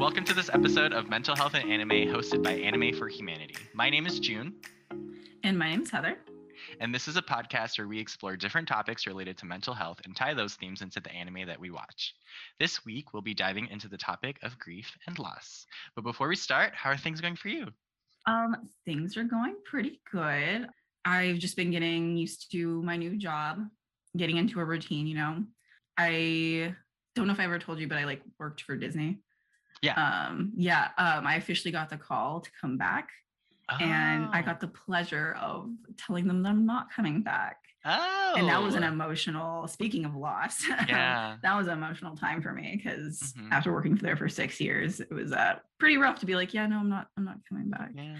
Welcome to this episode of Mental Health and Anime hosted by Anime for Humanity. My name is June, And my name is Heather. and this is a podcast where we explore different topics related to mental health and tie those themes into the anime that we watch. This week, we'll be diving into the topic of grief and loss. But before we start, how are things going for you? Um, things are going pretty good. I've just been getting used to my new job, getting into a routine, you know. I don't know if I ever told you, but I like worked for Disney. Yeah. Um, yeah. Um, I officially got the call to come back and I Oh. got the pleasure of telling them that I'm not coming back. Oh. And that was an emotional, speaking of loss, Yeah. that was an emotional time for me because Mhm. after working there for six years, it was uh, pretty rough to be like, yeah, no, I'm not, I'm not coming back. Yeah.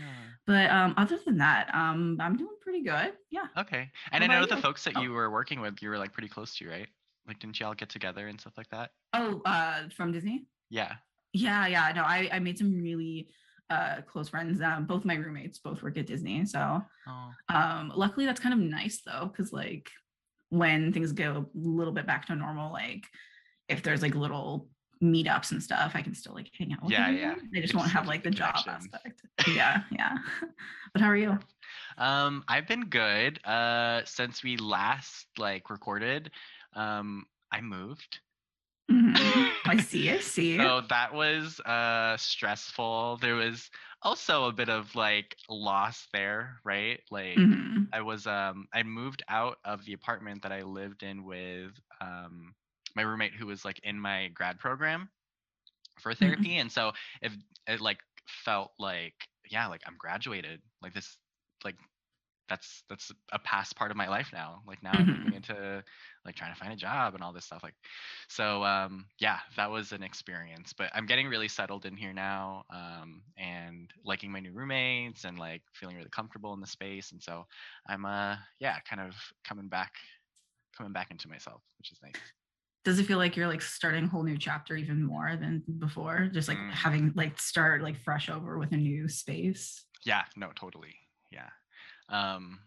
But um, other than that, um, I'm doing pretty good. Yeah. Okay. And I know the you? folks that Oh. you were working with, you were like pretty close to, right? Like, didn't you all get together and stuff like that? Oh, uh, from Disney. Yeah. Yeah, yeah. No, I I made some really uh close friends. Um, both my roommates both work at Disney, so Oh. um, luckily that's kind of nice though, because like when things go a little bit back to normal, like if there's like little meetups and stuff, I can still like hang out with Yeah, them yeah. They just It's won't have like the job aspect. Yeah, yeah. but how are you? Um, I've been good. Uh, since we last like recorded, um, I moved. Mhm. I see. I see. So that was uh stressful. There was also a bit of like loss there, right? Like Mhm. I was um I moved out of the apartment that I lived in with um my roommate who was like in my grad program for therapy and so if it like felt like yeah like I'm graduated like this like that's that's a past part of my life now like now I'm moving Mhm. into like trying to find a job and all this stuff like so um yeah that was an experience but I'm getting really settled in here now um and liking my new roommates and like feeling really comfortable in the space and so I'm uh yeah kind of coming back coming back into myself which is nice does it feel like you're like starting a whole new chapter even more than before just like Mm. having like start like fresh over with a new space Yeah, no, totally. Yeah. Um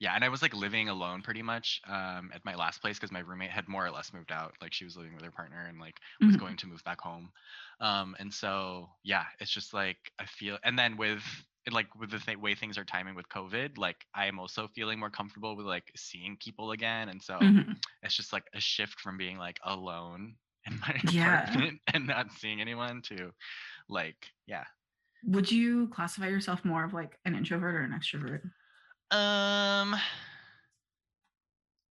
yeah, and I was like living alone pretty much um at my last place because my roommate had more or less moved out. Like she was living with her partner and like was Mhm. going to move back home. Um and so yeah, it's just like I feel and then with like with the th- way things are timing with COVID, like I am also feeling more comfortable with like seeing people again. And so Mhm. it's just like a shift from being like alone in my Yeah. apartment and not seeing anyone to like yeah would you classify yourself more of like an introvert or an extrovert Um,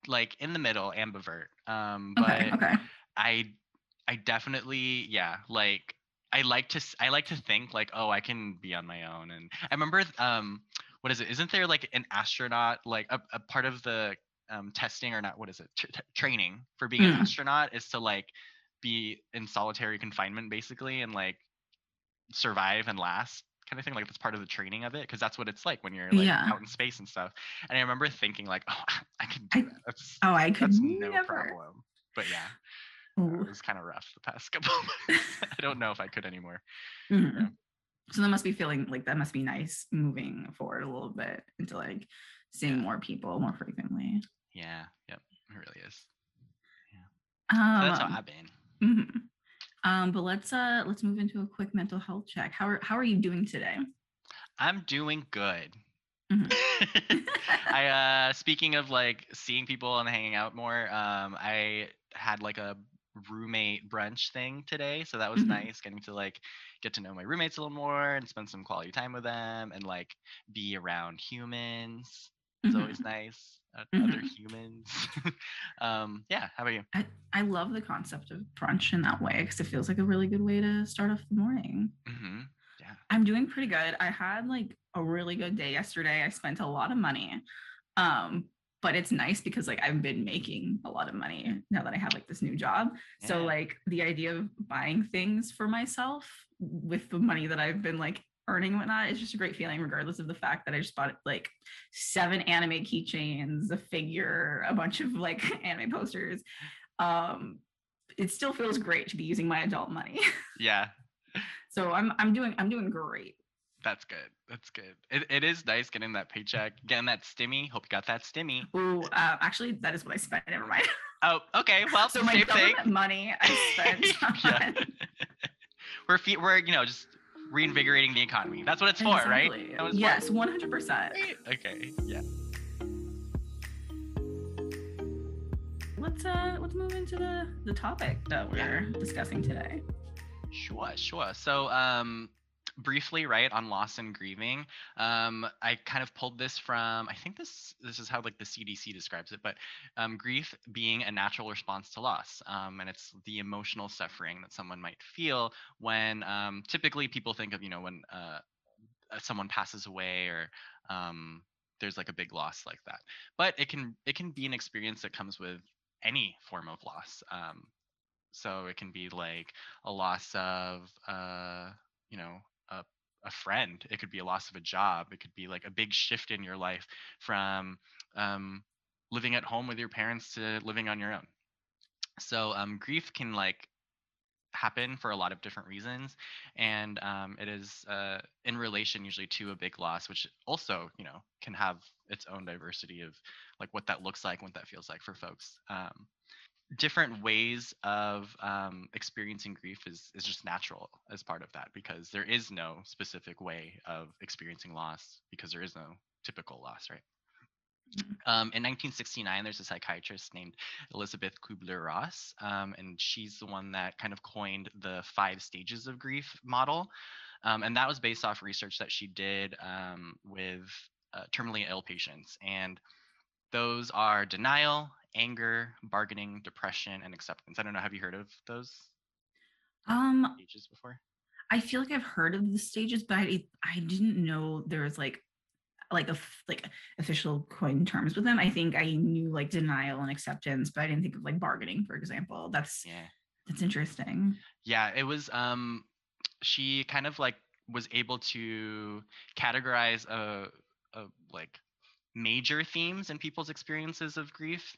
like in the middle, ambivert. Um, but okay okay I, I definitely, yeah, like I like to, I like to think like, oh, I can be on my own. And I remember, um, what is it? Isn't there like an astronaut, like a, a part of the um, testing or not? What is it? T- training for being an Mm. astronaut is to like be in solitary confinement basically and like survive and last kind of thing like that's part of the training of it because that's what it's like when you're like Yeah. out in space and stuff. And i remember thinking like oh i can I- that. That's oh i could that's no never. problem. But yeah uh, it was kind of rough the past couple of months. I don't know if i could anymore. Mhm. Yeah. so that must be feeling like that must be nice moving forward a little bit into like seeing more people more frequently. Yeah yep it really is. So that's how um, i've been. mhm. Um but let's uh let's move into a quick mental health check how are how are you doing today i'm doing good Mhm. I uh speaking of like seeing people and hanging out more, um I had like a roommate brunch thing today, so that was Mhm. nice getting to like get to know my roommates a little more and spend some quality time with them and like be around humans. It's Mhm. always nice. Uh, Other Mhm. humans. um yeah, how about you? I, I love the concept of brunch in that way because it feels like a really good way to start off the morning. hmm I'm doing pretty good. I had like a really good day yesterday. I spent a lot of money. Um, but it's nice because like I've been making a lot of money now that I have like this new job. So like the idea of buying things for myself with the money that I've been like earning whatnot it's just a great feeling, regardless of the fact that I just bought like seven anime keychains, a figure, a bunch of like anime posters. Um, it still feels great to be using my adult money. Yeah. so I'm I'm doing I'm doing great. That's good. That's good. It, it is nice getting that paycheck, getting that stimmy. Hope you got that stimmy. Ooh, uh, actually, that is what I spent. Never mind. Oh, okay. Well, so my same thing. money I spent Yeah. on we're we're you know just reinvigorating the economy. That's what it's for, right? Exactly. That for- Yes, one hundred percent. Okay. Yeah. Let's uh let's move into the the topic that we're discussing today. Sure, sure. So, um, briefly, right on loss and grieving, um, I kind of pulled this from. I think this this is how like the CDC describes it, but um, grief being a natural response to loss, um, and it's the emotional suffering that someone might feel when um, typically people think of you know when uh, uh, someone passes away or um, there's like a big loss like that. But it can it can be an experience that comes with any form of loss. Um, so it can be like a loss of uh you know a, friend it could be a loss of a job it could be like a big shift in your life from um living at home with your parents to living on your own. So um grief can like happen for a lot of different reasons and um, it is uh, in relation usually to a big loss which also you know can have its own diversity of like what that looks like what that feels like for folks. Um, different ways of um, experiencing grief is is just natural as part of that because there is no specific way of experiencing loss because there is no typical loss, right? Mhm. Um, in 1969, there's a psychiatrist named Elizabeth Kubler-Ross, um, and she's the one that kind of coined the five stages of grief model, um, and that was based off research that she did um, with uh, terminally ill patients, and those are denial, anger, bargaining, depression, and acceptance. I don't know. Have you heard of those Um, stages before? I feel like I've heard of the stages, but I I didn't know there was like like a like official coin terms with them. I think I knew like denial and acceptance, but I didn't think of like bargaining, for example. That's Yeah. that's interesting. Yeah, it was um she kind of like was able to categorize a, a like major themes in people's experiences of grief.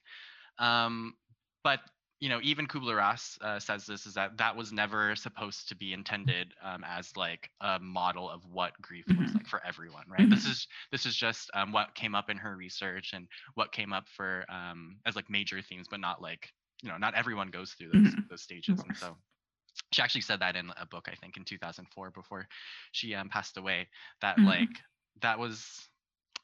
Um but you know, even Kubler-Ross uh, says this is that that was never supposed to be intended um, as like a model of what grief looks Mhm. like for everyone, right? This is this is just um, what came up in her research and what came up for um, as like major themes, but not like you know, not everyone goes through those Mhm. those stages, and so she actually said that in a book I think in 2004 before she um, passed away that Mhm. like that was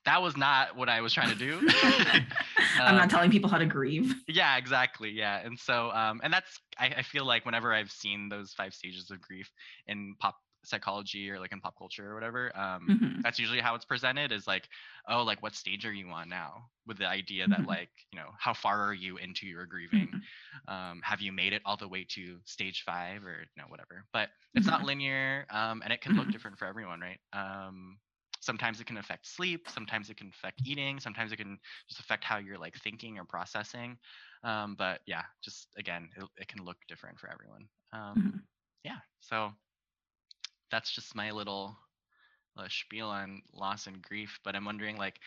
that was not what I was trying to do. I'm Um, not telling people how to grieve. yeah exactly yeah and so um and that's I, I feel like whenever i've seen those five stages of grief in pop psychology or like in pop culture or whatever um Mhm. that's usually how it's presented is like oh like what stage are you on now with the idea that Mhm. like you know how far are you into your grieving Mhm. um have you made it all the way to stage five or you know whatever but it's not Mhm. linear um and it can look Mhm. different for everyone right um sometimes it can affect sleep sometimes it can affect eating sometimes it can just affect how you're like thinking or processing um, but yeah just again it, it can look different for everyone um, Mhm. yeah so that's just my little uh, spiel on loss and grief but i'm wondering like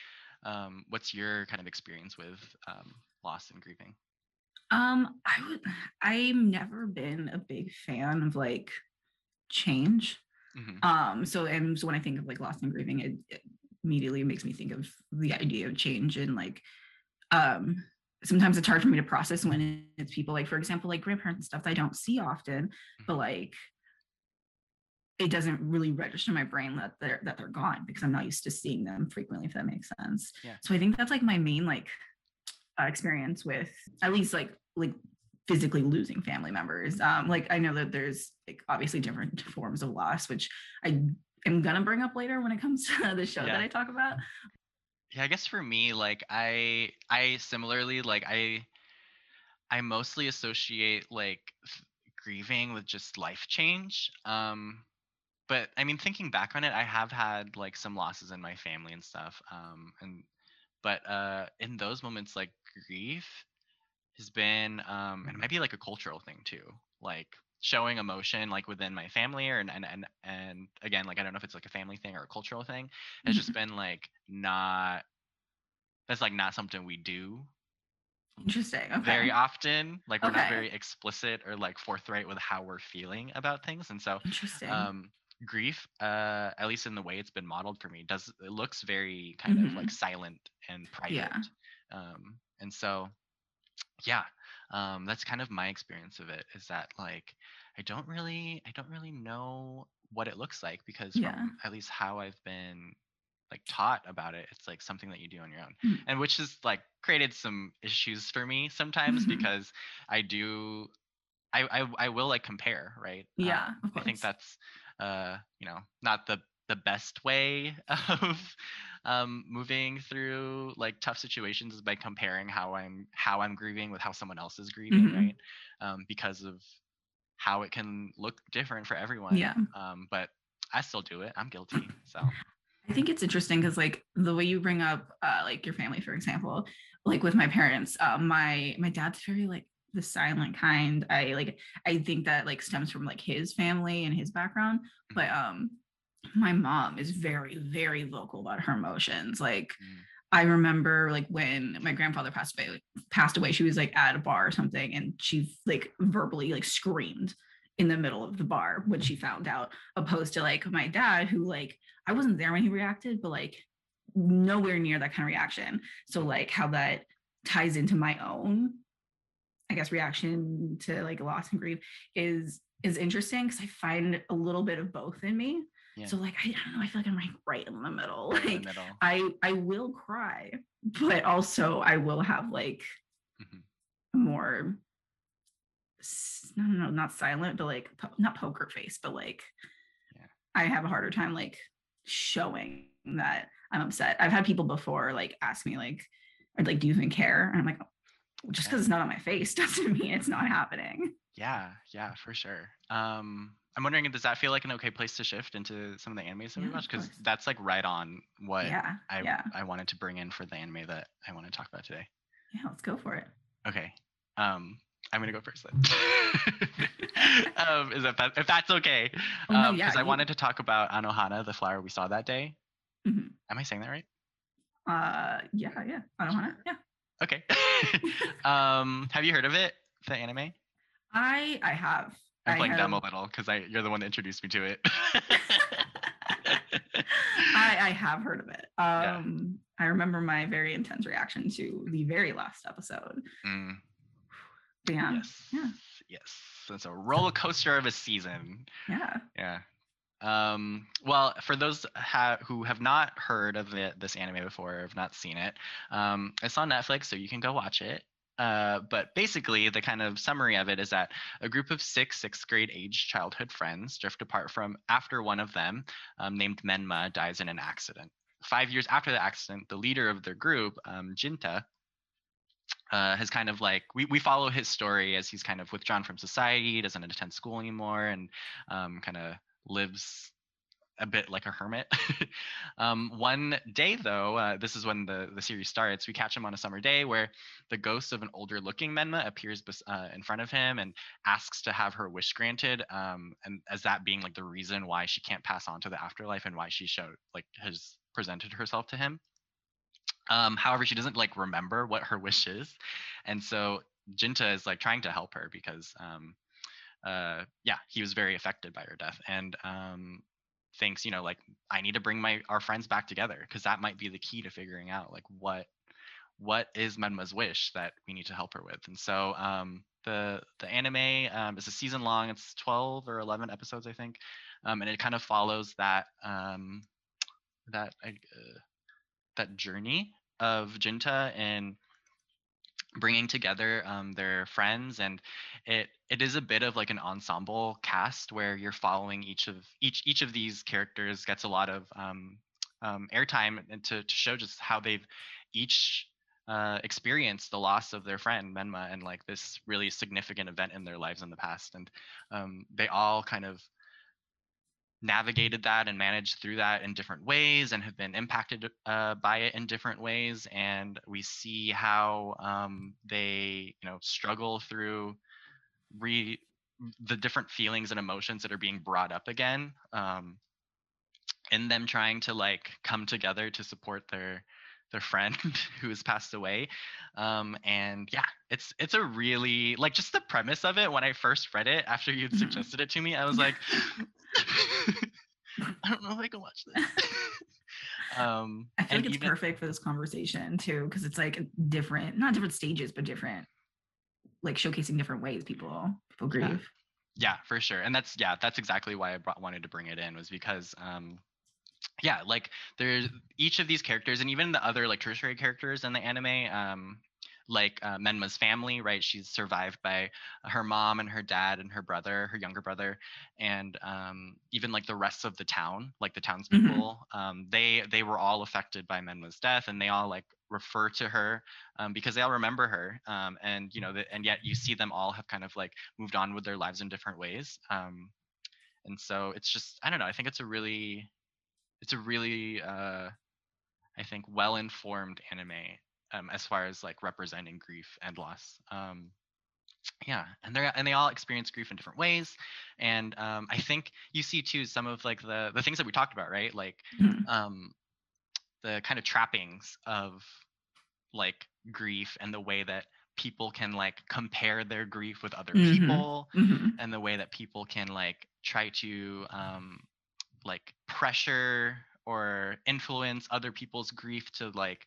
um, what's your kind of experience with um, loss and grieving Um, I would. I've never been a big fan of like change. Hmm Um, so and so when I think of like loss and grieving, it, it immediately makes me think of the idea of change and like um sometimes it's hard for me to process when it's people like for example like grandparents and stuff that I don't see often, but Mhm. like it doesn't really register in my brain that they're that they're gone because I'm not used to seeing them frequently, if that makes sense. Yeah. So I think that's like my main like uh, experience with at least like like physically losing family members. Um, like I know that there's like obviously different forms of loss, which I am gonna bring up later when it comes to the show Yeah. that I talk about. yeah i guess for me like i i similarly like i i mostly associate like grieving with just life change um but i mean thinking back on it i have had like some losses in my family and stuff um and but uh in those moments like grief has been um and it might be like a cultural thing too like showing emotion like within my family or and and and, and again like i don't know if it's like a family thing or a cultural thing has just been like not that's like not something we do Interesting. Okay. very often like we're not very explicit or like forthright with how we're feeling about things and so Interesting. um grief, uh, at least in the way it's been modeled for me, does it looks very kind Mhm. of like silent and private. Yeah. Um, and so, yeah, um, that's kind of my experience of it. Is that like I don't really, I don't really know what it looks like because Yeah. from at least how I've been like taught about it, it's like something that you do on your own, Mm. and which has like created some issues for me sometimes Mhm. because I do I, I I will like compare, right? Yeah, Um, I think that's uh, you know, not the the best way of um moving through like tough situations is by comparing how I'm how I'm grieving with how someone else is grieving, Mhm. right? Um, because of how it can look different for everyone. Yeah. Um, but I still do it. I'm guilty. So I think it's interesting because like the way you bring up uh, like your family, for example, like with my parents, uh, my my dad's very like the silent kind. I like I think that like stems from like his family and his background. But um my mom is very, very vocal about her emotions. Like mm, I remember like when my grandfather passed away, passed away, she was like at a bar or something, and she like verbally like screamed in the middle of the bar when she found out, opposed to like my dad, who like I wasn't there when he reacted, but like nowhere near that kind of reaction. So like how that ties into my own, I guess, reaction to like loss and grief is is interesting because I find a little bit of both in me. Yeah. So like I, I don't know, I feel like I'm like right in the middle. right in Like the middle. I I will cry, but also I will have like Mhm. more no no no not silent but like po- not poker face but like Yeah. I have a harder time like showing that I'm upset. I've had people before like ask me like or like do you even care? And I'm like just Yeah. because it's not on my face doesn't mean it's not happening. Yeah, yeah, for sure. Um, I'm wondering, does that feel like an okay place to shift into some of the animes that we Yeah, watch? of Because that's like right on what yeah. I yeah. I wanted to bring in for the anime that I want to talk about today. Yeah, let's go for it. Okay. Um, I'm gonna go first then. um, is that, if that's okay? Oh, no, Um, yeah, because I you- wanted to talk about Anohana, the flower we saw that day. Mhm. Am I saying that right? Uh yeah, yeah. I don't want to. Yeah. Okay. um, have you heard of it? The anime? I I have. I'm I playing dumb a little because I you're the one that introduced me to it. I, I have heard of it. Yeah. Um, I remember my very intense reaction to the very last episode. Mm, yeah, yes. yeah. Yes. It's a roller coaster of a season. yeah. Yeah. Um, well, for those ha- who have not heard of it, this anime before, or have not seen it, um, it's on Netflix, so you can go watch it. Uh, but basically, the kind of summary of it is that a group of six sixth grade age childhood friends drift apart from after one of them, um, named Menma, dies in an accident. Five years after the accident, the leader of their group, um, Jinta, uh, has kind of like we, we follow his story as he's kind of withdrawn from society, doesn't attend school anymore, and um, kind of lives a bit like a hermit. um, one day, though, uh, this is when the, the series starts, we catch him on a summer day where the ghost of an older looking Menma appears uh, in front of him and asks to have her wish granted. Um, and as that being like the reason why she can't pass on to the afterlife and why she showed like has presented herself to him. Um, however, she doesn't like remember what her wish is. And so Jinta is like trying to help her because um, uh, yeah, he was very affected by her death and um, thinks, you know, like I need to bring my our friends back together because that might be the key to figuring out like what what is Menma's wish that we need to help her with. And so um, the the anime um, is a season long. It's twelve or eleven episodes, I think, um, and it kind of follows that um, that uh, that journey of Jinta and bringing together um, their friends and it it is a bit of like an ensemble cast where you're following each of each each of these characters gets a lot of um, um, airtime and to, to show just how they've each uh, experienced the loss of their friend Menma and like this really significant event in their lives in the past and um, they all kind of navigated that and managed through that in different ways and have been impacted uh, by it in different ways and we see how um, they you know struggle through re the different feelings and emotions that are being brought up again um, in them trying to like come together to support their their friend who has passed away um, and yeah it's it's a really like just the premise of it when i first read it after you'd Mhm. suggested it to me i was like I don't know if I can watch this. um, I like it's even- perfect for this conversation too, because it's like different, not different stages, but different, like showcasing different ways people people grieve. Yeah. Yeah, for sure. And that's yeah, that's exactly why I brought, wanted to bring it in was because um yeah, like there's each of these characters and even the other like tertiary characters in the anime um like uh, Menma's family, right? She's survived by her mom and her dad and her brother, her younger brother, and um, even like the rest of the town, like the townspeople. Um, they they were all affected by Menma's death, and they all like refer to her um, because they all remember her. Um, and you know, the, and yet you see them all have kind of like moved on with their lives in different ways. Um, and so it's just I don't know. I think it's a really it's a really uh, I think well informed anime um, as far as like representing grief and loss. Um, yeah, and they and they all experience grief in different ways, and um, I think you see too some of like the the things that we talked about, right? Like Mhm. um, the kind of trappings of like grief and the way that people can like compare their grief with other Mhm. people Mhm. and the way that people can like try to um like pressure or influence other people's grief to like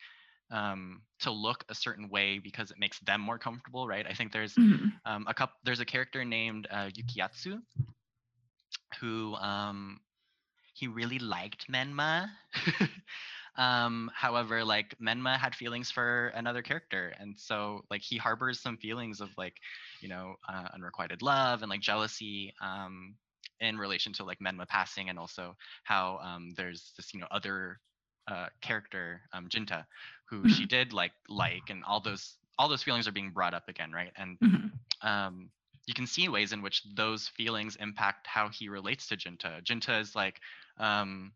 um to look a certain way because it makes them more comfortable right i think there's Mhm. um a couple there's a character named uh, yukiatsu who um he really liked menma um however like menma had feelings for another character and so like he harbors some feelings of like you know uh, unrequited love and like jealousy um in relation to like menma passing and also how um there's this you know other uh character um jinta who she did like like and all those all those feelings are being brought up again right and Mhm. um, you can see ways in which those feelings impact how he relates to Jinta. Jinta is like, um,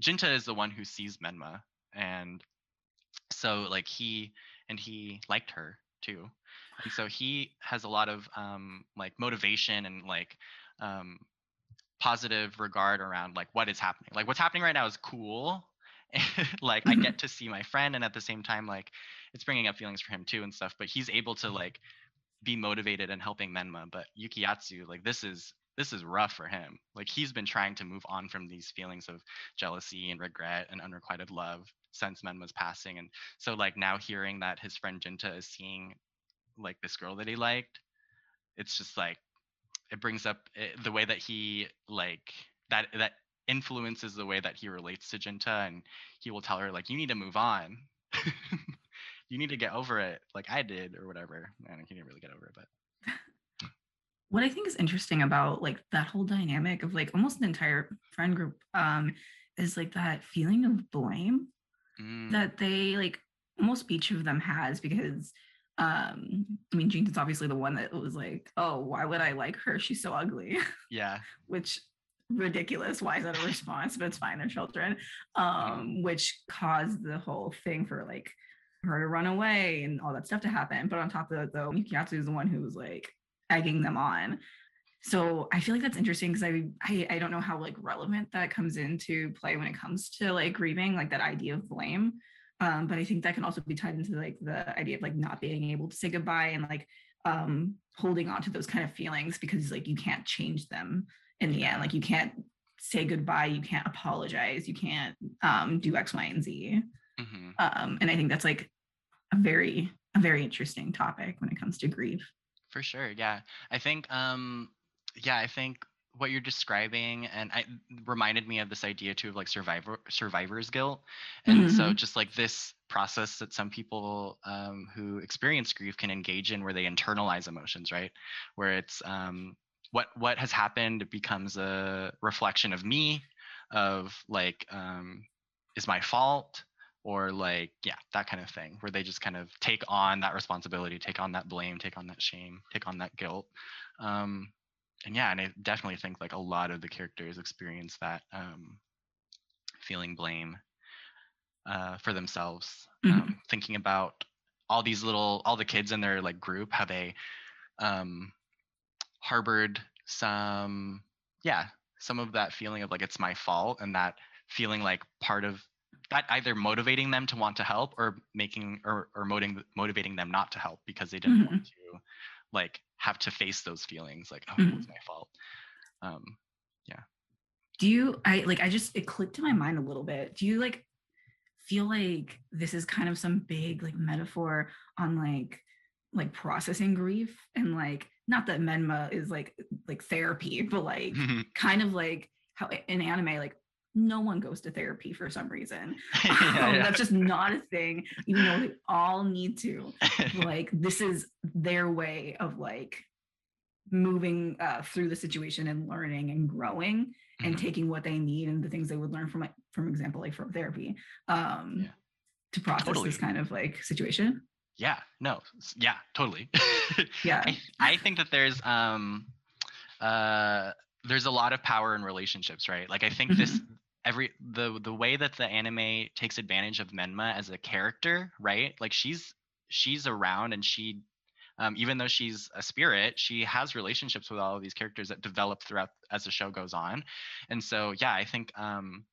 Jinta is the one who sees Menma, and so like he and he liked her too, and so he has a lot of um, like motivation and like um, positive regard around like what is happening. Like what's happening right now is cool. like I get to see my friend, and at the same time, like it's bringing up feelings for him too and stuff. But he's able to like be motivated and helping Menma, but Yukiatsu, like this is this is rough for him. Like he's been trying to move on from these feelings of jealousy and regret and unrequited love since Menma's passing. And so like now hearing that his friend Jinta is seeing like this girl that he liked, it's just like it brings up it, the way that he like that that influences the way that he relates to Jinta and he will tell her like you need to move on. you need to get over it like I did or whatever. Don't, he didn't really get over it, but what I think is interesting about like that whole dynamic of like almost an entire friend group um is like that feeling of blame Mm, that they like almost each of them has because um I mean is obviously the one that was like, oh, why would I like her? She's so ugly, yeah. which ridiculous. Why is that a response? but it's fine, they're children. Um, which caused the whole thing for like her to run away and all that stuff to happen. But on top of that, though, Mikiyatsu is the one who was like egging them on. So I feel like that's interesting because I, I I don't know how like relevant that comes into play when it comes to like grieving, like that idea of blame. Um, but I think that can also be tied into like the idea of like not being able to say goodbye and like um holding on to those kind of feelings because like you can't change them in the end. Like you can't say goodbye, you can't apologize, you can't um do X, Y, and Z. hmm Um, and I think that's like a very a very interesting topic when it comes to grief. For sure. Yeah. I think um yeah, I think what you're describing and I reminded me of this idea too of like survivor survivor's guilt. And so Mhm. just like this process that some people um who experience grief can engage in where they internalize emotions, right? Where it's um what what has happened becomes a reflection of me of like um is my fault or like yeah that kind of thing where they just kind of take on that responsibility take on that blame take on that shame take on that guilt um and yeah and i definitely think like a lot of the characters experience that um feeling blame uh for themselves Mhm. um thinking about all these little all the kids in their like group how they um harbored some yeah some of that feeling of like it's my fault and that feeling like part of that either motivating them to want to help or making or, or motivating motivating them not to help because they didn't want to like have to face those feelings like oh Mhm. it's my fault. Um yeah. Do you i like i just it clicked in my mind a little bit. Do you like feel like this is kind of some big like metaphor on like like processing grief and like not that menma is like like therapy but like kind of like how in anime like no one goes to therapy for some reason yeah, um, yeah. that's just not a thing even though they all need to like this is their way of like moving uh, through the situation and learning and growing and Mhm. taking what they need and the things they would learn from like from example like from therapy um Yeah. to process Totally. this kind of like situation yeah no yeah totally. Yeah. I, I think that there's um uh there's a lot of power in relationships right? Like i think this every the the way that the anime takes advantage of menma as a character right? Like she's she's around and she um, even though she's a spirit she has relationships with all of these characters that develop throughout as the show goes on. And so yeah i think um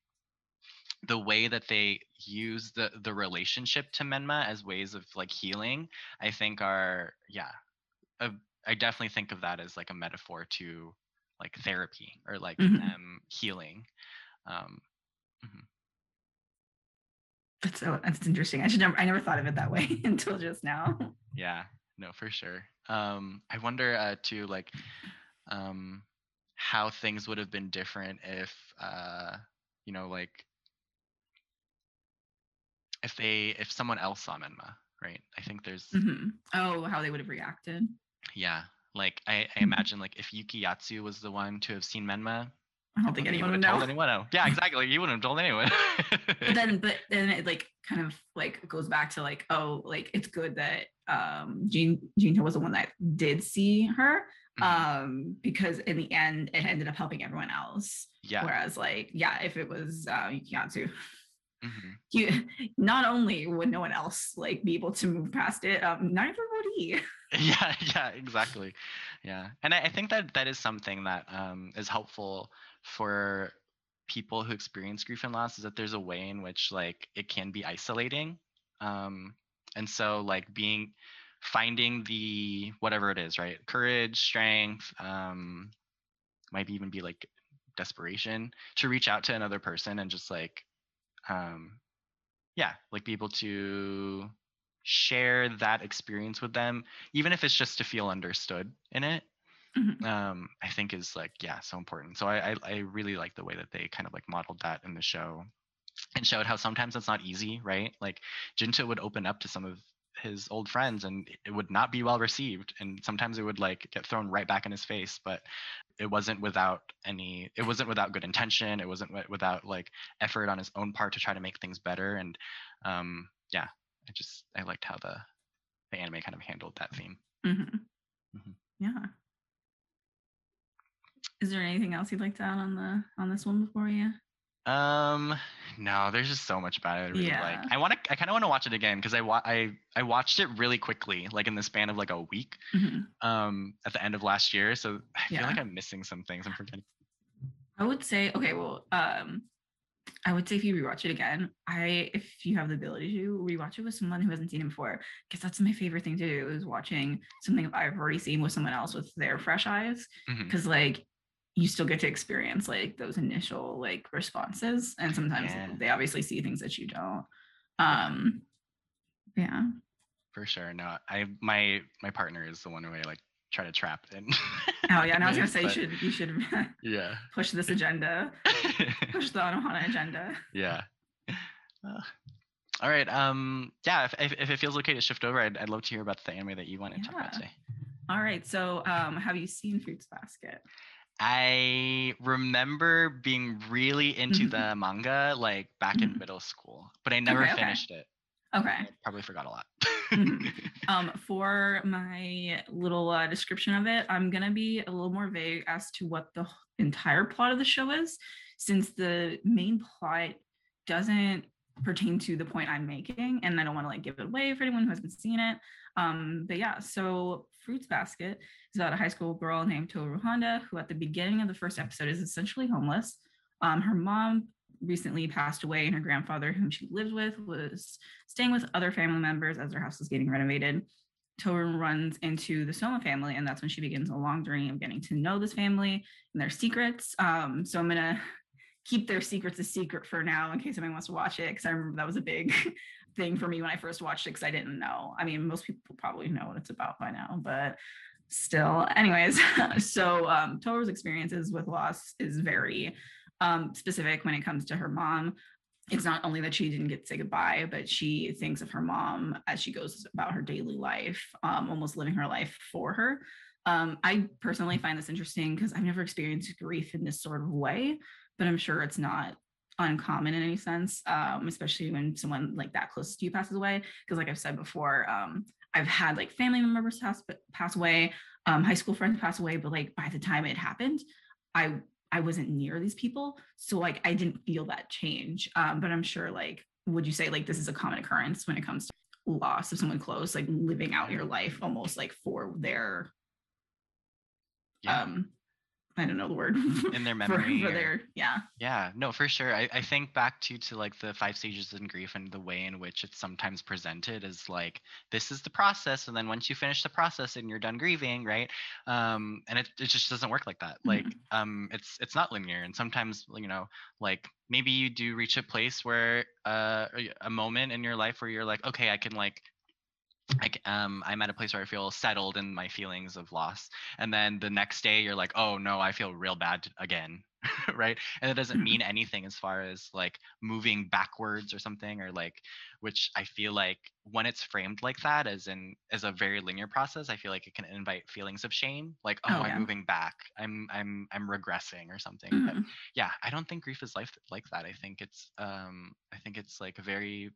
the way that they use the the relationship to menma as ways of like healing i think are yeah a, i definitely think of that as like a metaphor to like therapy or like Mhm. them healing um that's so that's interesting i should never i never thought of it that way until just now yeah no for sure um i wonder uh too like um how things would have been different if uh you know like if they if someone else saw menma right i think there's Mhm. oh how they would have reacted yeah like i, I Mhm. imagine like if yukiatsu was the one to have seen menma i don't think anyone would have know told anyone else. yeah exactly You wouldn't have told anyone but then but then it like kind of like goes back to like oh like it's good that um Jean Jinta was the one that did see her Mhm. um because in the end it ended up helping everyone else yeah whereas like yeah if it was uh Yukiatsu mhm. you not only would no one else like be able to move past it um neither would he yeah yeah exactly yeah and I, I think that that is something that um is helpful for people who experience grief and loss is that there's a way in which like it can be isolating um and so like being finding the whatever it is right courage strength um might even be like desperation to reach out to another person and just like um yeah like be able to share that experience with them even if it's just to feel understood in it Mhm. um i think is like yeah so important so I, I i really like the way that they kind of like modeled that in the show and showed how sometimes it's not easy right like jinta would open up to some of his old friends and it would not be well received and sometimes it would like get thrown right back in his face but it wasn't without any it wasn't without good intention it wasn't without like effort on his own part to try to make things better and um yeah i just i liked how the the anime kind of handled that theme Mhm. Mhm. yeah is there anything else you'd like to add on the on this one before you Um, no, there's just so much about it I really Yeah. like. I want to, I kind of want to watch it again because I, wa- I, I watched it really quickly, like in the span of like a week, Mhm. um, at the end of last year. So I feel like I'm missing some things. I'm forgetting. I would say, okay, well, um, I would say if you rewatch it again, I if you have the ability to rewatch it with someone who hasn't seen it before, because that's my favorite thing to do is watching something I've already seen with someone else with their fresh eyes. Because like you still get to experience like those initial like responses. And sometimes Yeah. they obviously see things that you don't. Um yeah. For sure. No, I, my, my partner is the one who I like try to trap in. Oh yeah, and I was gonna say you should you should Yeah. push this agenda, push the Anohana agenda. yeah. Uh, all right. Um. Yeah. If, if, if it feels okay to shift over, I'd, I'd love to hear about the anime that you want to talk about today. All right. So um have you seen Fruits Basket? I remember being really into Mhm. the manga like back in Mhm. middle school, but I never Okay, okay. finished it. Okay. I probably forgot a lot. Mhm. Um, for my little uh, description of it, I'm gonna be a little more vague as to what the entire plot of the show is, since the main plot doesn't pertain to the point I'm making, and I don't want to like give it away for anyone who hasn't seen it. Um, but yeah, so Fruits Basket is about a high school girl named Toru Honda, who at the beginning of the first episode is essentially homeless. Um, her mom recently passed away, and her grandfather, whom she lived with, was staying with other family members as their house was getting renovated. Toru runs into the Soma family, and that's when she begins a long journey of getting to know this family and their secrets. Um, so I'm gonna keep their secrets a secret for now in case anyone wants to watch it because I remember that was a big thing for me when I first watched it because I didn't know. I mean, most people probably know what it's about by now, but still. Anyways, so um, Toru's experiences with loss is very um, specific when it comes to her mom. It's not only that she didn't get to say goodbye, but she thinks of her mom as she goes about her daily life, um, almost living her life for her. Um, I personally find this interesting because I've never experienced grief in this sort of way, but I'm sure it's not uncommon in any sense, um, especially when someone like that close to you passes away. Because, like I've said before, um, I've had like family members pass pass away, um, high school friends pass away, but like by the time it happened, I I wasn't near these people, so like I didn't feel that change. Um, but I'm sure like, would you say like this is a common occurrence when it comes to loss of someone close, like living out your life almost like for their Yeah. um I don't know the word in their memory. for or- their yeah Yeah, no, for sure. I, I think back to to like the five stages in grief and the way in which it's sometimes presented as like this is the process, and then once you finish the process and you're done grieving, right? Um, and it, it just doesn't work like that. Like um, it's it's not linear, and sometimes you know, like maybe you do reach a place where uh, a moment in your life where you're like, okay, I can like um, I'm at a place where I feel settled in my feelings of loss, and then the next day you're like, oh no, I feel real bad again, right? And it doesn't mean anything as far as like moving backwards or something, or like, which I feel like when it's framed like that, as in as a very linear process, I feel like it can invite feelings of shame, like, oh, Oh, I'm moving back, I'm I'm I'm regressing or something. But Mhm. yeah, I don't think grief is life like that. I think it's um, I think it's like a very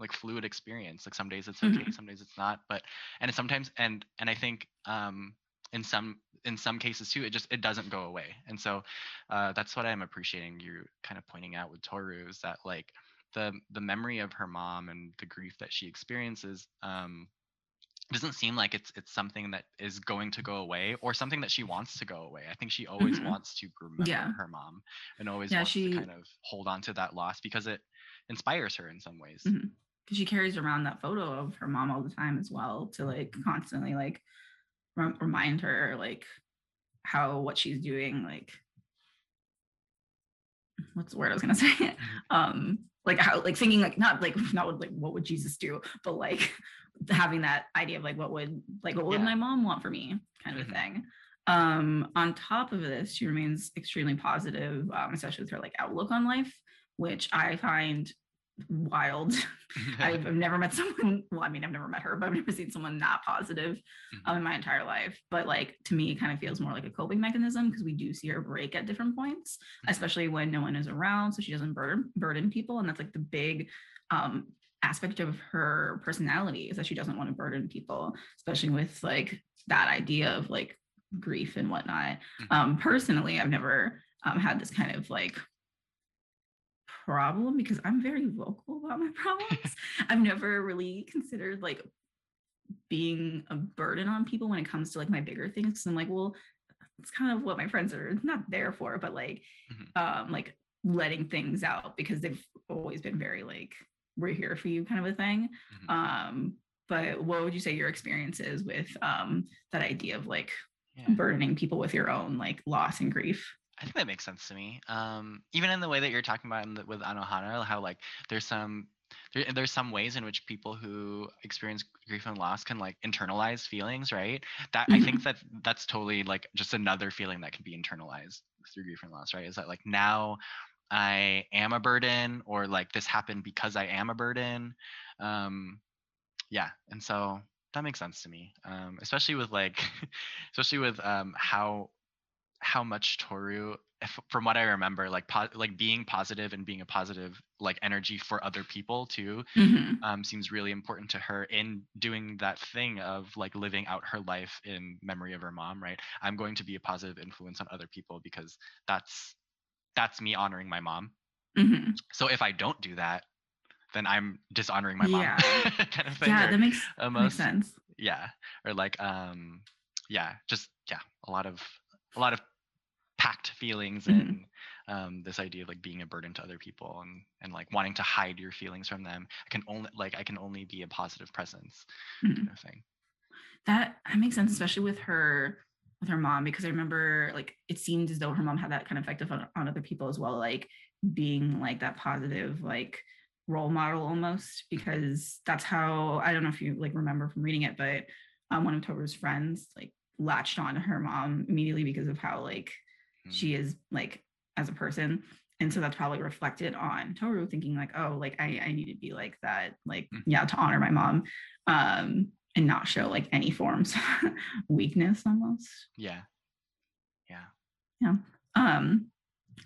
like fluid experience like some days it's okay Mhm. some days it's not but and sometimes and and i think um in some in some cases too it just it doesn't go away and so uh that's what i'm appreciating you kind of pointing out with toru is that like the the memory of her mom and the grief that she experiences um doesn't seem like it's it's something that is going to go away or something that she wants to go away. I think she always Mhm. wants to remember Yeah. her mom and always Yeah, wants she- to kind of hold on to that loss because it inspires her in some ways. Mhm. Because she carries around that photo of her mom all the time as well to like constantly like rem- remind her like how what she's doing like what's the word I was gonna say um like how like thinking like not like not what like what would Jesus do but like having that idea of like what would like what would Yeah. my mom want for me kind of a Mhm. thing um on top of this she remains extremely positive um especially with her like outlook on life which I find wild I've, I've never met someone. Well, I mean, I've never met her, but I've never seen someone not positive um, in my entire life. But like to me, it kind of feels more like a coping mechanism because we do see her break at different points, Mhm. especially when no one is around, so she doesn't burden burden people, and that's like the big um, aspect of her personality is that she doesn't want to burden people, especially with like that idea of like grief and whatnot. Mhm. Um, personally, I've never um, had this kind of like problem because I'm very vocal about my problems. I've never really considered like being a burden on people when it comes to like my bigger things. Cause I'm like, well, it's kind of what my friends are not there for, but like, Mhm. um, like letting things out because they've always been very like, we're here for you kind of a thing. Mhm. Um, but what would you say your experience is with um that idea of like Yeah. burdening people with your own like loss and grief? I think that makes sense to me. Um, even in the way that you're talking about the, with Anohana, how like there's some there, there's some ways in which people who experience grief and loss can like internalize feelings, right? That I think that that's totally like just another feeling that can be internalized through grief and loss, right? Is that like now I am a burden, or like this happened because I am a burden. Um, yeah, and so that makes sense to me, um, especially with like, especially with um, how how much Toru, if, from what I remember, like po- like being positive and being a positive like energy for other people too, Mhm. um, seems really important to her in doing that thing of like living out her life in memory of her mom. Right, I'm going to be a positive influence on other people because that's that's me honoring my mom. Mhm. So if I don't do that, then I'm dishonoring my mom, Yeah. kind of. Yeah, that makes, that makes sense. yeah or like um yeah just yeah a lot of a lot of packed feelings Mhm. and um this idea of like being a burden to other people and and like wanting to hide your feelings from them i can only like i can only be a positive presence Mhm. kind of thing That that makes sense, especially with her with her mom because I remember like it seemed as though her mom had that kind of effect on, on other people as well, like being like that positive like role model almost because that's how I don't know if you like remember from reading it, but um, one of Toru's friends like latched on to her mom immediately because of how like mm. she is like as a person. And so that's probably reflected on tohru thinking like oh like i i need to be like that like mm-hmm. yeah to honor my mom um and not show like any forms of weakness almost. Yeah. Yeah. Yeah. Um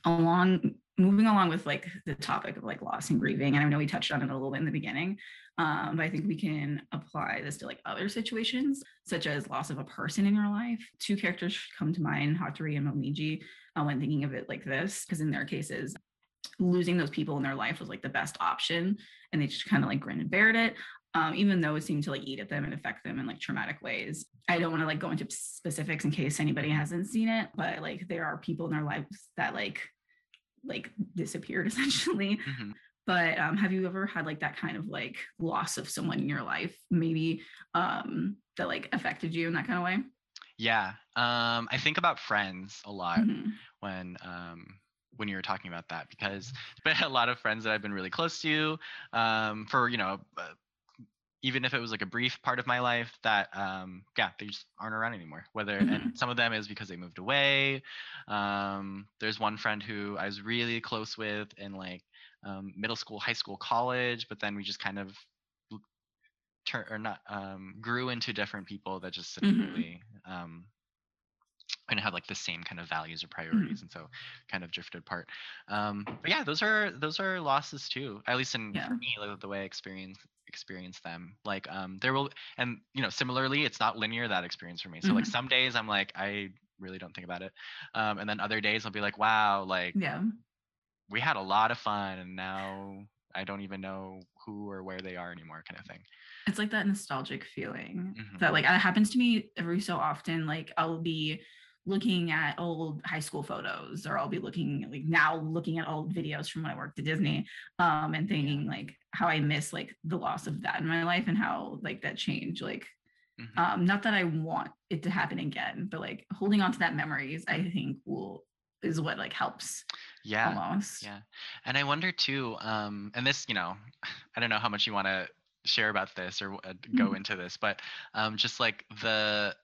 along moving along with like the topic of like loss and grieving and i know we touched on it a little bit in the beginning um, but i think we can apply this to like other situations such as loss of a person in your life two characters come to mind hatori and momiji uh, when thinking of it like this because in their cases losing those people in their life was like the best option and they just kind of like grinned and bared it um, even though it seemed to like eat at them and affect them in like traumatic ways. I don't want to like go into specifics in case anybody hasn't seen it, but like there are people in their lives that like like disappeared essentially. Mm-hmm. But um, have you ever had like that kind of like loss of someone in your life, maybe um, that like affected you in that kind of way? Yeah, um, I think about friends a lot mm-hmm. when um, when you were talking about that because there's been a lot of friends that I've been really close to um, for you know uh, even if it was like a brief part of my life that um yeah they just aren't around anymore whether mm-hmm. and some of them is because they moved away um there's one friend who i was really close with in like um, middle school high school college but then we just kind of turn or not um grew into different people that just didn't mm-hmm. um and have like the same kind of values or priorities mm-hmm. and so kind of drifted apart um but yeah those are those are losses too at least in yeah. for me like the way i experience experience them like um there will and you know similarly it's not linear that experience for me so mm-hmm. like some days i'm like i really don't think about it um and then other days i'll be like wow like yeah we had a lot of fun and now i don't even know who or where they are anymore kind of thing it's like that nostalgic feeling mm-hmm. that like it happens to me every so often like i'll be looking at old high school photos or I'll be looking like now looking at old videos from when I worked at Disney um and thinking like how I miss like the loss of that in my life and how like that change like mm-hmm. um not that I want it to happen again but like holding on to that memories I think will is what like helps yeah almost yeah and I wonder too um and this you know I don't know how much you want to share about this or uh, go mm-hmm. into this but um just like the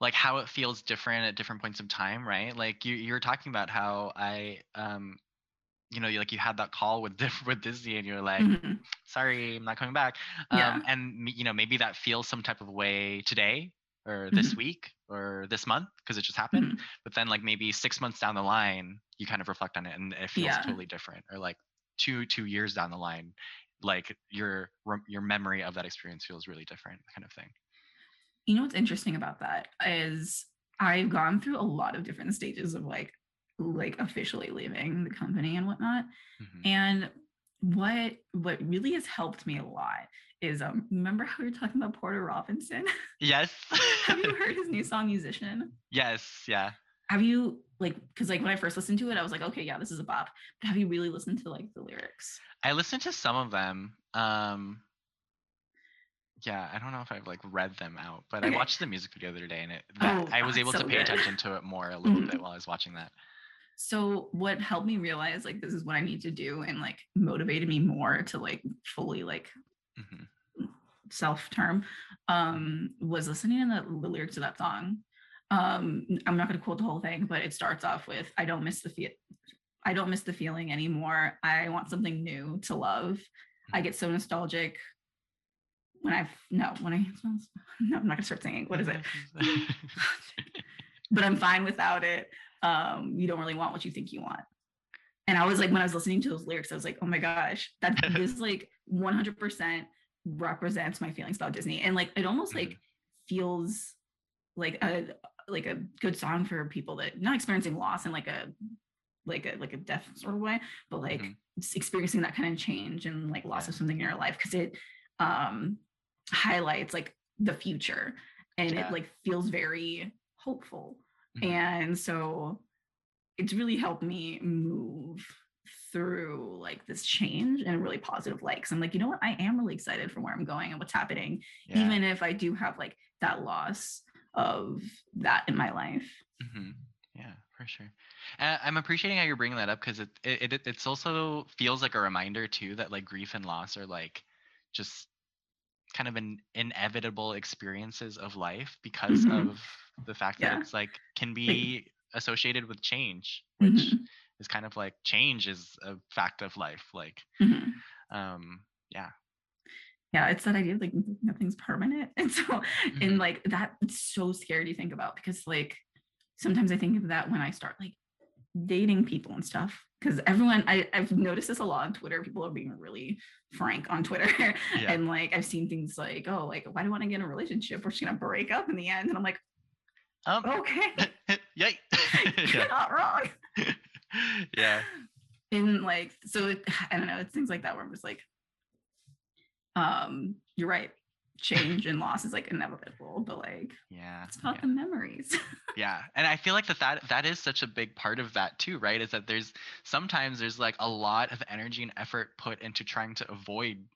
like how it feels different at different points of time, right? Like you you were talking about how I um you know, you like you had that call with with Disney, and you're like, mm-hmm. "Sorry, I'm not coming back." Um, yeah. And you know, maybe that feels some type of way today, or this mm-hmm. week, or this month, because it just happened. Mm-hmm. But then, like maybe six months down the line, you kind of reflect on it, and it feels yeah. totally different. Or like two two years down the line, like your your memory of that experience feels really different, kind of thing you know what's interesting about that is I've gone through a lot of different stages of like like officially leaving the company and whatnot. Mm-hmm. And what what really has helped me a lot is um remember how we were talking about Porter Robinson? Yes. have you heard his new song Musician? Yes, yeah. Have you like because like when I first listened to it, I was like, okay, yeah, this is a bop. But have you really listened to like the lyrics? I listened to some of them. Um yeah, I don't know if I've like read them out, but okay. I watched the music video the other day and it that, oh, I was able so to pay good. attention to it more a little bit while I was watching that. So what helped me realize like this is what I need to do and like motivated me more to like fully like mm-hmm. self term um was listening to the, the lyrics of that song. Um I'm not going to quote the whole thing, but it starts off with I don't miss the feel I don't miss the feeling anymore. I want something new to love. I mm-hmm. get so nostalgic when I've no when I no I'm not gonna start singing. What is it? but I'm fine without it. Um, you don't really want what you think you want. And I was like, when I was listening to those lyrics, I was like, oh my gosh, that is like 100% represents my feelings about Disney. And like, it almost like mm-hmm. feels like a like a good song for people that not experiencing loss in like a like a like a death sort of way, but like mm-hmm. experiencing that kind of change and like loss yeah. of something in your life because it um highlights like the future and yeah. it like feels very hopeful mm-hmm. and so it's really helped me move through like this change in a really positive light because i'm like you know what i am really excited for where i'm going and what's happening yeah. even if i do have like that loss of that in my life. hmm Yeah, for sure. Uh, I'm appreciating how you're bringing that up because it, it it it's also feels like a reminder too that like grief and loss are like just kind of an inevitable experiences of life because Mhm. of the fact Yeah. that it's like can be associated with change, which Mhm, is kind of like change is a fact of life. Like, mhm. um, yeah. Yeah, it's that idea of like nothing's permanent. And so Mhm. and like that's so scary to think about because like sometimes I think of that when I start like dating people and stuff. Because everyone I, I've noticed this a lot on Twitter. People are being really frank on Twitter. Yeah. and like I've seen things like, oh, like why do you want to get in a relationship? We're just gonna break up in the end. And I'm like, Um, okay, yay. you're yeah. not wrong. yeah. and like so it, i don't know it's things like that where i'm just like um you're right change and loss is like inevitable but like Yeah. it's about yeah. the memories Yeah, and I feel like that that that is such a big part of that too, right? Is that there's sometimes there's like a lot of energy and effort put into trying to avoid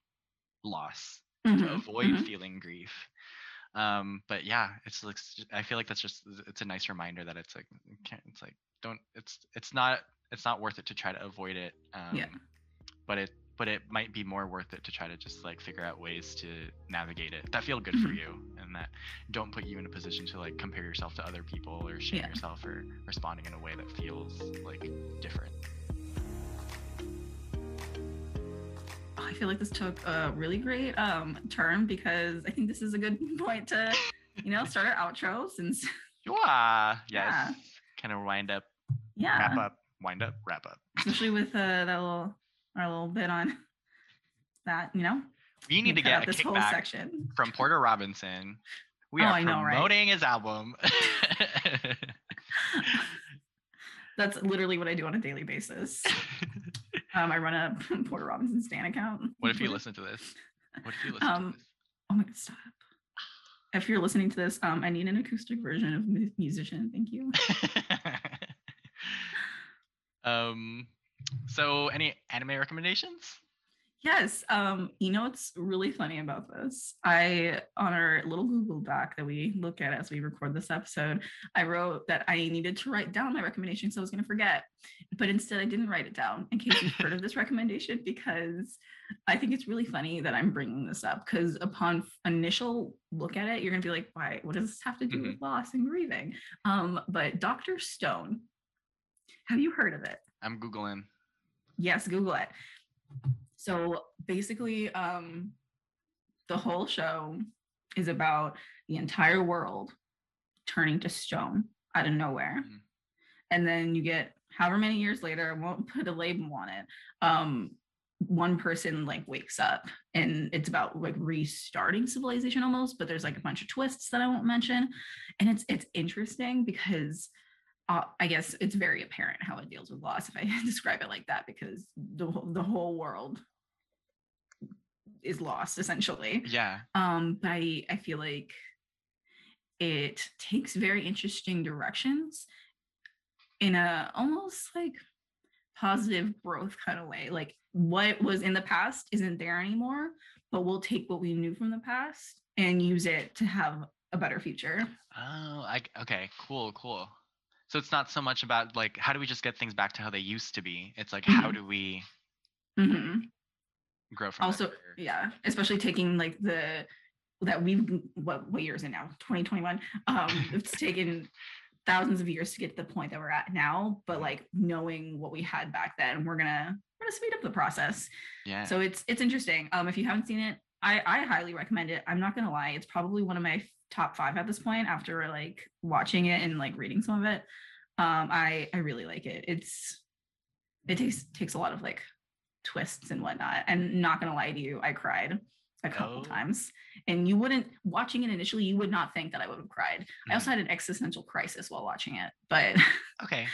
loss, to Mhm, avoid mhm. feeling grief. Um, but yeah, it's like i feel like that's just it's a nice reminder that it's like it's like don't it's it's not it's not worth it to try to avoid it. Um, Yeah. But it but it might be more worth it to try to just like figure out ways to navigate it that feel good for Mhm. you and that don't put you in a position to like compare yourself to other people or shame Yeah. yourself or responding in a way that feels like different. I feel like this took a really great um turn because i think this is a good point to you know start our outro since Yeah. Yes. Yeah. Kind of wind up, yeah wrap up, wind up, wrap up. especially with uh that little our little bit on that you know We need to get a this whole section from Porter Robinson. We Oh, are I know, right? promoting his album. that's literally what i do on a daily basis um i run a porter robinson stan account what if you listen to this? What if you listen Um, to this? Oh my god, stop. If you're listening to this, um, I need an acoustic version of mu- musician. Thank you. um so any anime recommendations Yes. Um, you know what's really funny about this? I on our little Google Doc that we look at as we record this episode, I wrote that I needed to write down my recommendation, so I was gonna forget. But instead I didn't write it down in case you've heard of this recommendation because I think it's really funny that I'm bringing this up because upon initial look at it, you're gonna be like, why? What does this have to do with loss and grieving? Um, but Dr. Stone, have you heard of it? i'm googling Yes, Google it. So basically, um, the whole show is about the entire world turning to stone out of nowhere. Mhm. And then you get however many years later, I won't put a label on it. Um, one person like wakes up and it's about like restarting civilization almost, but there's like a bunch of twists that I won't mention. And it's it's interesting because uh, I guess it's very apparent how it deals with loss if I describe it like that because the whole- the whole world is lost essentially. yeah Um, but I I feel like it takes very interesting directions in a almost like positive growth kind of way. Like what was in the past isn't there anymore, but we'll take what we knew from the past and use it to have a better future. oh I, okay cool cool so it's not so much about like how do we just get things back to how they used to be? It's like how Mhm. do we Mhm. grow from also yeah especially taking like the that we've what what year is it now? 2021 um it's taken thousands of years to get to the point that we're at now but like knowing what we had back then we're gonna we're gonna speed up the process. Yeah. So it's it's interesting. Um if you haven't seen it i i highly recommend it. I'm not gonna lie it's probably one of my top five at this point after like watching it and like reading some of it. Um i i really like it. It's it takes takes a lot of like twists and whatnot and not gonna lie to you i cried a couple Oh. times. And you wouldn't watching it initially you would not think that i would have cried. I also Mhm. had an existential crisis while watching it but okay.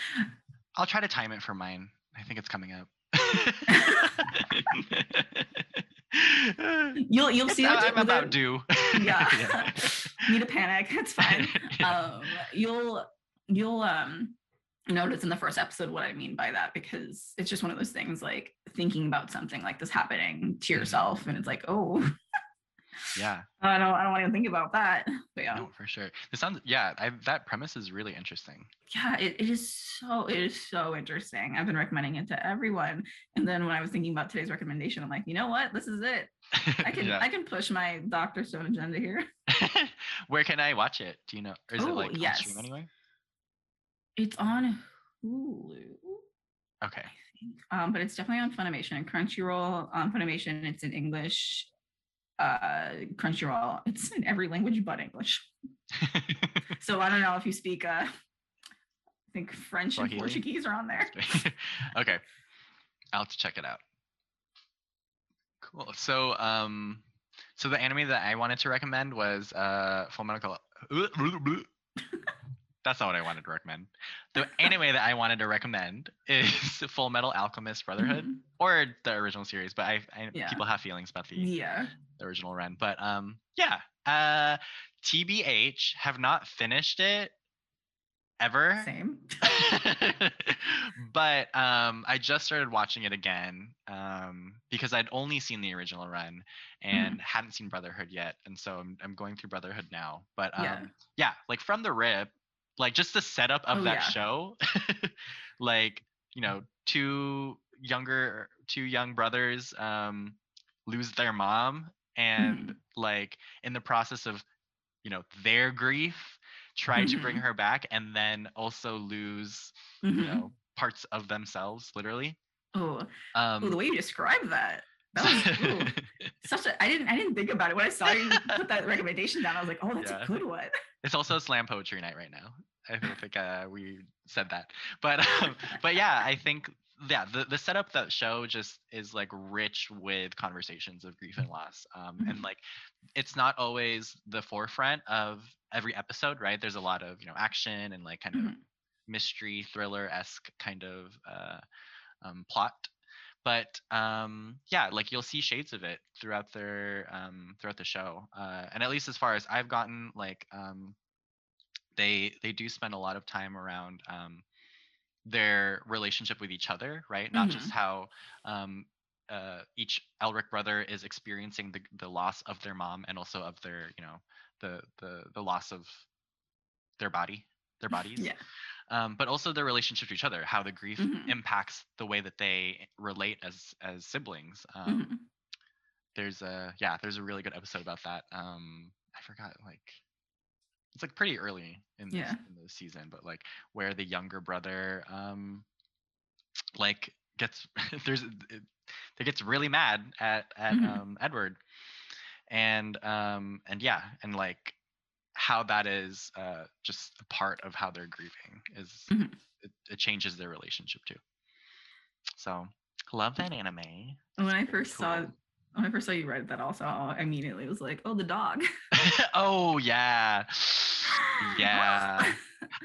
I'll try to time it for mine. I think it's coming up you'll you'll see what i'm about due. Yeah. need a panic. It's fine. Um you'll you'll um notice in the first episode what i mean by that because it's just one of those things like thinking about something like this happening to Mhm. yourself and it's like oh yeah i don't i don't want to think about that but you. No, for sure. This sounds yeah. I, that premise is really interesting. Yeah, it, it is so it is so interesting. I've been recommending it to everyone, and then when I was thinking about today's recommendation, I'm like, you know what? This is it. I can Yeah. I can push my Doctor Stone agenda here. Where can I watch it? Do you know? Or is it like yes. stream anyway? It's on Hulu. Okay. Um, but it's definitely on Funimation and Crunchyroll. On Funimation, it's in English. Uh, Crunchyroll, it's in every language but English. So I don't know if you speak. Uh, I think French and Portuguese are on there. okay. I'll have to check it out. Cool. So um so the anime that I wanted to recommend was uh Full Metal That's not what I wanted to recommend. The anime that I wanted to recommend is Full Metal Alchemist Brotherhood Mhm. or the original series, but I, I Yeah. people have feelings about the, Yeah. the original run. But um yeah. Uh TBH have not finished it ever. Same. but um, I just started watching it again um, because I'd only seen the original run and hadn't seen Brotherhood yet, and so I'm, I'm going through Brotherhood now. But um, Yeah. yeah. like from the rip, like just the setup of Oh, that yeah. show, like you know, two younger, two young brothers um, lose their mom, and Mhm. like in the process of you know their grief try to bring Mhm. her back and then also lose you Mhm. know parts of themselves literally Oh, um Ooh, the way you describe that. That was ooh, such a. I didn't. I didn't think about it when I saw you put that recommendation down. I was like, oh, that's Yeah. a good one. It's also slam poetry night right now i don't think uh, we said that but um, but yeah i think yeah the, the setup that show just is like rich with conversations of grief and loss um, and Mhm. like it's not always the forefront of every episode right there's a lot of you know action and like kind of Mhm. mystery thriller-esque kind of uh, um, plot but um, yeah like you'll see shades of it throughout their um, throughout the show uh, and at least as far as i've gotten like um, they they do spend a lot of time around um, their relationship with each other right? Not just how um, uh, each elric brother is experiencing the, the loss of their mom and also of their you know the the the loss of their body their bodies. Yeah. Um, but also their relationship to each other how the grief Mhm. impacts the way that they relate as as siblings um, Mhm. there's a yeah there's a really good episode about that um i forgot like it's like pretty early in this, Yeah. in the season but like where the younger brother um like gets there's it, it gets really mad at at Mhm. um edward and um and yeah and like how that is uh just a part of how they're grieving is Mhm. it, it changes their relationship too so love that anime When I first saw when I first saw you write that, also I immediately was like, oh, the dog. oh yeah yeah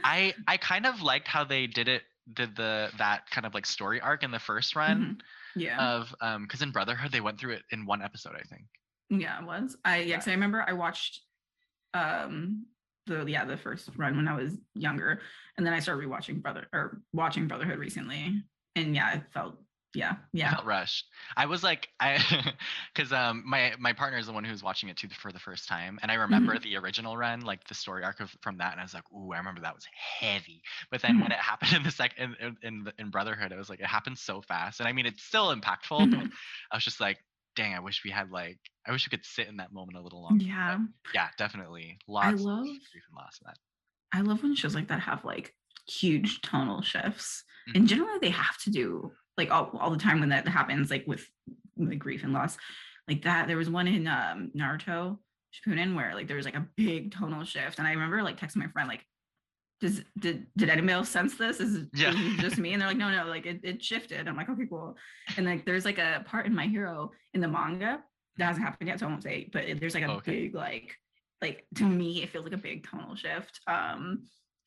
i i kind of liked how they did it did the that kind of like story arc in the first run Mhm. Yeah. of um because in brotherhood they went through it in one episode i think Yeah, it was. I yeah, Yeah. because I remember I watched um the yeah the first run when I was younger, and then I started rewatching Brother or watching Brotherhood recently, and yeah, it felt yeah I yeah. felt rushed. I was like, I, because um, my my partner is the one who's watching it too for the first time, and I remember the original run, like the story arc of, from that, and I was like, ooh, I remember that was heavy. But then when it happened in the second in in, in Brotherhood, I was like, it happened so fast, and I mean, it's still impactful, but Mhm. I was just like, dang, I wish we had like, I wish we could sit in that moment a little longer. yeah. But yeah, definitely, lots love- of grief and loss in that. I love when shows like that have like huge tonal shifts, Mhm. and generally they have to do like all, all the time when that happens, like with like grief and loss, like that. There was one in um, Naruto Shippuden where like there was like a big tonal shift, and I remember like texting my friend like, "Does did did anybody else sense this? Is it Yeah. is just me?" And they're like, "No, no, like it, it shifted." I'm like, "Okay, cool." And like there's like a part in My Hero in the manga that hasn't happened yet, so I won't say. But there's like a Okay. big like like to me it feels like a big tonal shift. Um,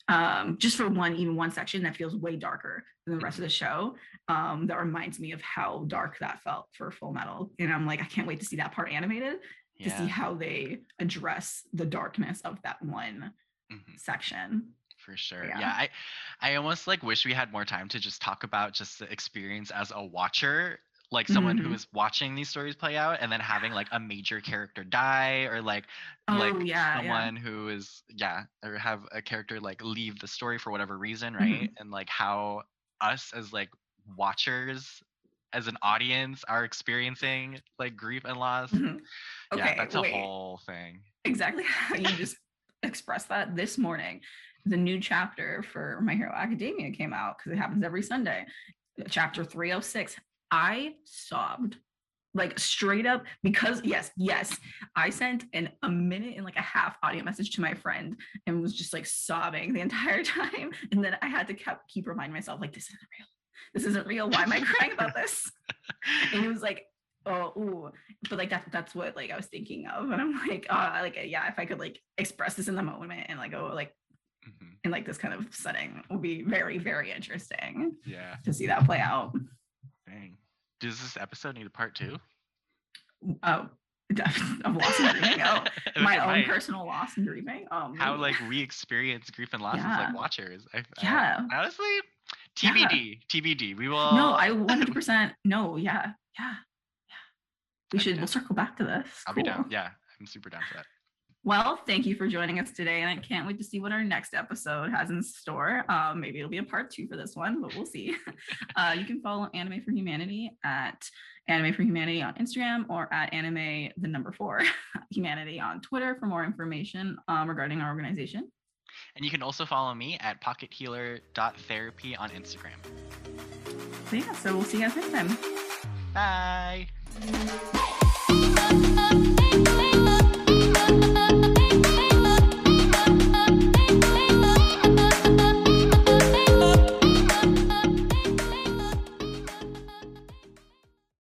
um, just for one, even one section that feels way darker than the rest of the show. Um, that reminds me of how dark that felt for Full Metal. And I'm like, I can't wait to see that part animated to see how they address the darkness of that one mhm. section. For sure Yeah. yeah. i i almost like wish we had more time to just talk about just the experience as a watcher like someone Mhm. who is watching these stories play out and then having like a major character die or like Oh like yeah, yeah. someone who is yeah or have a character like leave the story for whatever reason Mm-hmm. right and like how us as like watchers as an audience are experiencing like grief and loss Mhm. yeah that's a wait. whole thing exactly how you just expressed that this morning. The new chapter for My Hero Academia came out because it happens every Sunday. Chapter 306. I sobbed like straight up because yes, yes, I sent an a minute and like a half audio message to my friend and was just like sobbing the entire time. And then I had to kept keep reminding myself, like, this isn't real. This isn't real. Why am I crying about this? and it was like oh ooh. but like that's that's what like i was thinking of and i'm like uh like yeah if i could like express this in the moment and like oh like Mhm. in like this kind of setting will be very very interesting yeah. to see that play out. Dang. Does this episode need a part two? Oh of loss and grieving? Oh I my own might. personal loss and grieving? Um how like we experience grief and loss as like watchers. I, I- Yeah. honestly Yeah. tbd tbd we will no i 100% no yeah yeah yeah. We I'd should we'll circle back to this. I'll be down. Yeah i'm super down for that Well, thank you for joining us today, and I can't wait to see what our next episode has in store. Um, maybe it'll be a part two for this one, but we'll see. uh, you can follow Anime for Humanity at Anime for Humanity on Instagram or at Anime the number four Humanity on Twitter for more information um, regarding our organization. And you can also follow me at pockethealer.therapy on Instagram. So yeah, so we'll see you guys next time. Bye. Thank you.